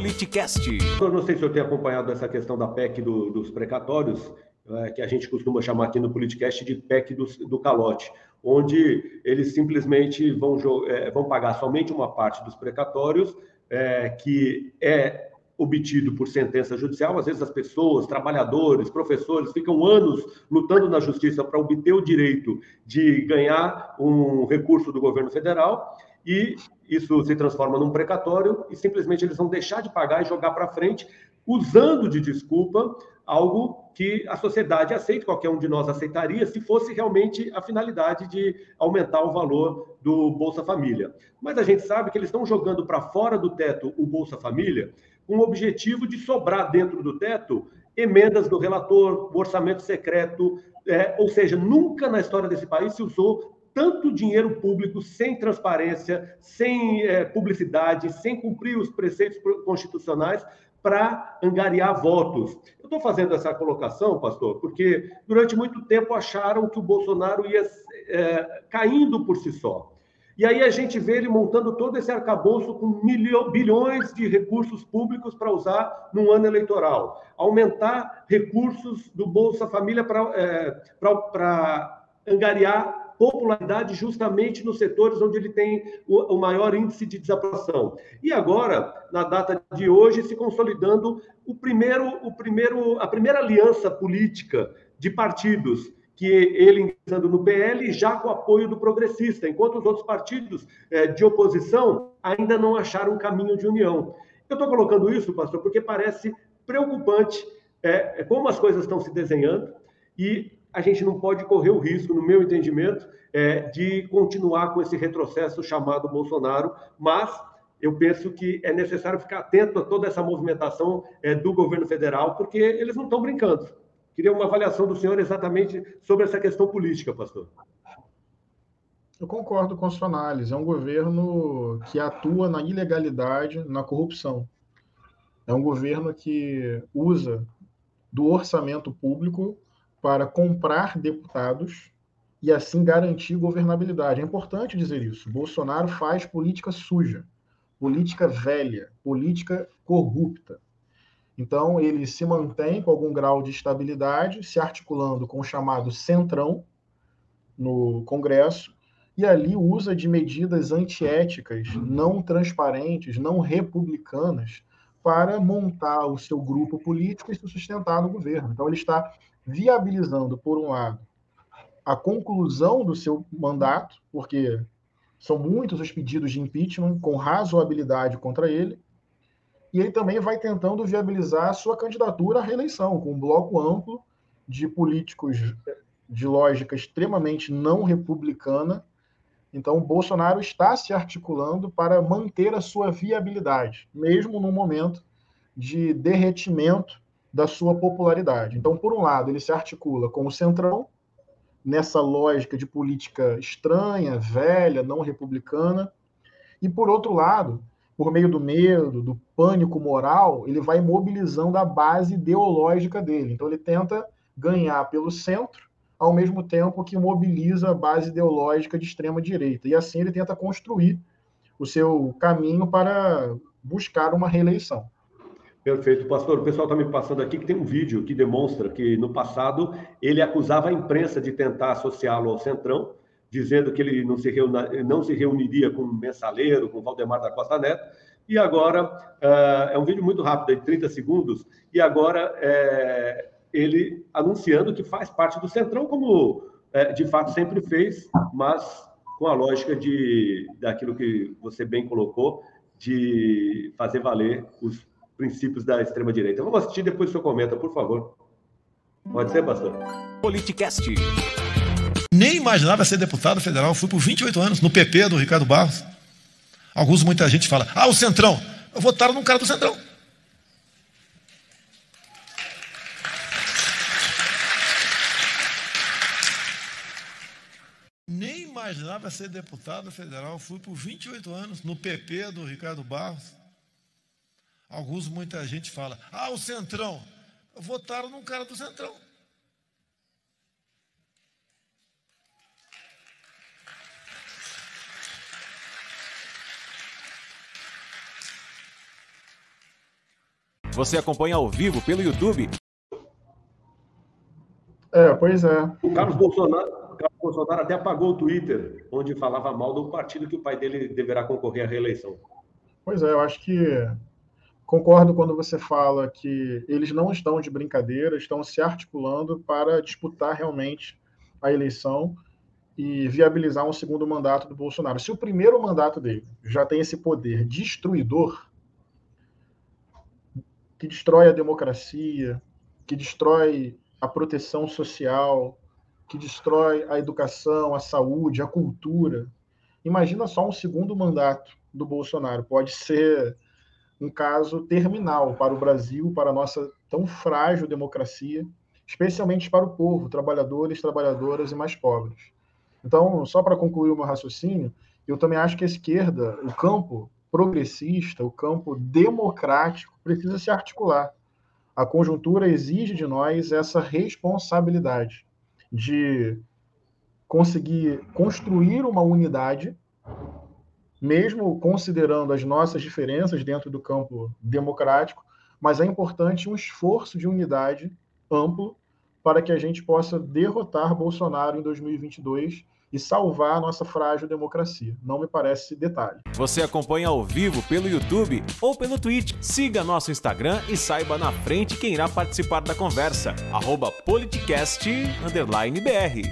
Politicast. Eu não sei se o senhor tem acompanhado essa questão da PEC do, dos precatórios, é, que a gente costuma chamar aqui no Politicast de PEC do, do calote, onde eles simplesmente vão, é, vão pagar somente uma parte dos precatórios, é, que é obtido por sentença judicial. Às vezes as pessoas, trabalhadores, professores ficam anos lutando na justiça para obter o direito de ganhar um recurso do governo federal e isso se transforma num precatório e simplesmente eles vão deixar de pagar e jogar para frente, usando de desculpa algo que a sociedade aceita, qualquer um de nós aceitaria, se fosse realmente a finalidade de aumentar o valor do Bolsa Família. Mas a gente sabe que eles estão jogando para fora do teto o Bolsa Família com o objetivo de sobrar dentro do teto emendas do relator, orçamento secreto, é, ou seja, nunca na história desse país se usou tanto dinheiro público sem transparência, sem é, publicidade, sem cumprir os preceitos constitucionais para angariar votos. Eu estou fazendo essa colocação, pastor, porque durante muito tempo acharam que o Bolsonaro ia é, caindo por si só. E aí a gente vê ele montando todo esse arcabouço com bilhões de recursos públicos para usar num ano eleitoral. Aumentar recursos do Bolsa Família para é, angariar popularidade justamente nos setores onde ele tem o, maior índice de desaprovação. E agora, na data de hoje, se consolidando o primeiro, o primeiro, a primeira aliança política de partidos que ele ingressando no PL já com apoio do progressista, enquanto os outros partidos é, de oposição ainda não acharam um caminho de união. Eu estou colocando isso, pastor, porque parece preocupante é, como as coisas estão se desenhando e a gente não pode correr o risco, no meu entendimento, é, de continuar com esse retrocesso chamado Bolsonaro, mas eu penso que é necessário ficar atento a toda essa movimentação é, do governo federal, porque eles não estão brincando. Queria uma avaliação do senhor exatamente sobre essa questão política, pastor. Eu concordo com a sua análise. É um governo que atua na ilegalidade, na corrupção. É um governo que usa do orçamento público para comprar deputados e assim garantir governabilidade. É importante dizer isso. Bolsonaro faz política suja, política velha, política corrupta. Então, ele se mantém com algum grau de estabilidade, se articulando com o chamado centrão no Congresso, e ali usa de medidas antiéticas, não transparentes, não republicanas, para montar o seu grupo político e se sustentar no governo. Então, ele está viabilizando, por um lado, a conclusão do seu mandato, porque são muitos os pedidos de impeachment com razoabilidade contra ele, e ele também vai tentando viabilizar a sua candidatura à reeleição, com um bloco amplo de políticos de lógica extremamente não republicana. Então, o Bolsonaro está se articulando para manter a sua viabilidade, mesmo no momento de derretimento da sua popularidade. Então, por um lado, ele se articula com o Centrão, nessa lógica de política estranha, velha, não republicana, e por outro lado, por meio do medo, do pânico moral, ele vai mobilizando a base ideológica dele. Então, ele tenta ganhar pelo centro, ao mesmo tempo que mobiliza a base ideológica de extrema direita. E assim ele tenta construir o seu caminho para buscar uma reeleição. Perfeito, pastor. O pessoal está me passando aqui que tem um vídeo que demonstra que no passado ele acusava a imprensa de tentar associá-lo ao Centrão, dizendo que ele não se, reuna, não se reuniria com o Mensaleiro, com o Valdemar da Costa Neto. E agora, uh, é um vídeo muito rápido, de 30 segundos, e agora é, ele anunciando que faz parte do Centrão, como é, de fato sempre fez, mas com a lógica de daquilo que você bem colocou, de fazer valer os princípios da extrema-direita. Vamos assistir, depois o senhor comenta, por favor. Pode ser, pastor? Politicast. Nem imaginava ser deputado federal. Fui por 28 anos no PP do Ricardo Barros. Alguns, muita gente fala, ah, o Centrão. Votaram num cara do Centrão. Nem imaginava ser deputado federal. Fui por 28 anos no PP do Ricardo Barros. Alguns, muita gente fala, ah, o Centrão. Votaram num cara do Centrão. Você acompanha ao vivo pelo YouTube. É, pois é. O Carlos Bolsonaro, o Carlos Bolsonaro até apagou o Twitter, onde falava mal do partido que o pai dele deverá concorrer à reeleição. Pois é, eu acho que concordo quando você fala que eles não estão de brincadeira, estão se articulando para disputar realmente a eleição e viabilizar um segundo mandato do Bolsonaro. Se o primeiro mandato dele já tem esse poder destruidor, que destrói a democracia, que destrói a proteção social, que destrói a educação, a saúde, a cultura. Imagina só um segundo mandato do Bolsonaro. Pode ser um caso terminal para o Brasil, para a nossa tão frágil democracia, especialmente para o povo, trabalhadores, trabalhadoras e mais pobres. Então, só para concluir o meu raciocínio, eu também acho que a esquerda, o campo progressista, o campo democrático, precisa se articular. A conjuntura exige de nós essa responsabilidade de conseguir construir uma unidade, mesmo considerando as nossas diferenças dentro do campo democrático, mas é importante um esforço de unidade amplo para que a gente possa derrotar Bolsonaro em 2022 e salvar a nossa frágil democracia. Não me parece detalhe. Você acompanha ao vivo pelo YouTube ou pelo Twitch. Siga nosso Instagram e saiba na frente quem irá participar da conversa. Arroba politicast_br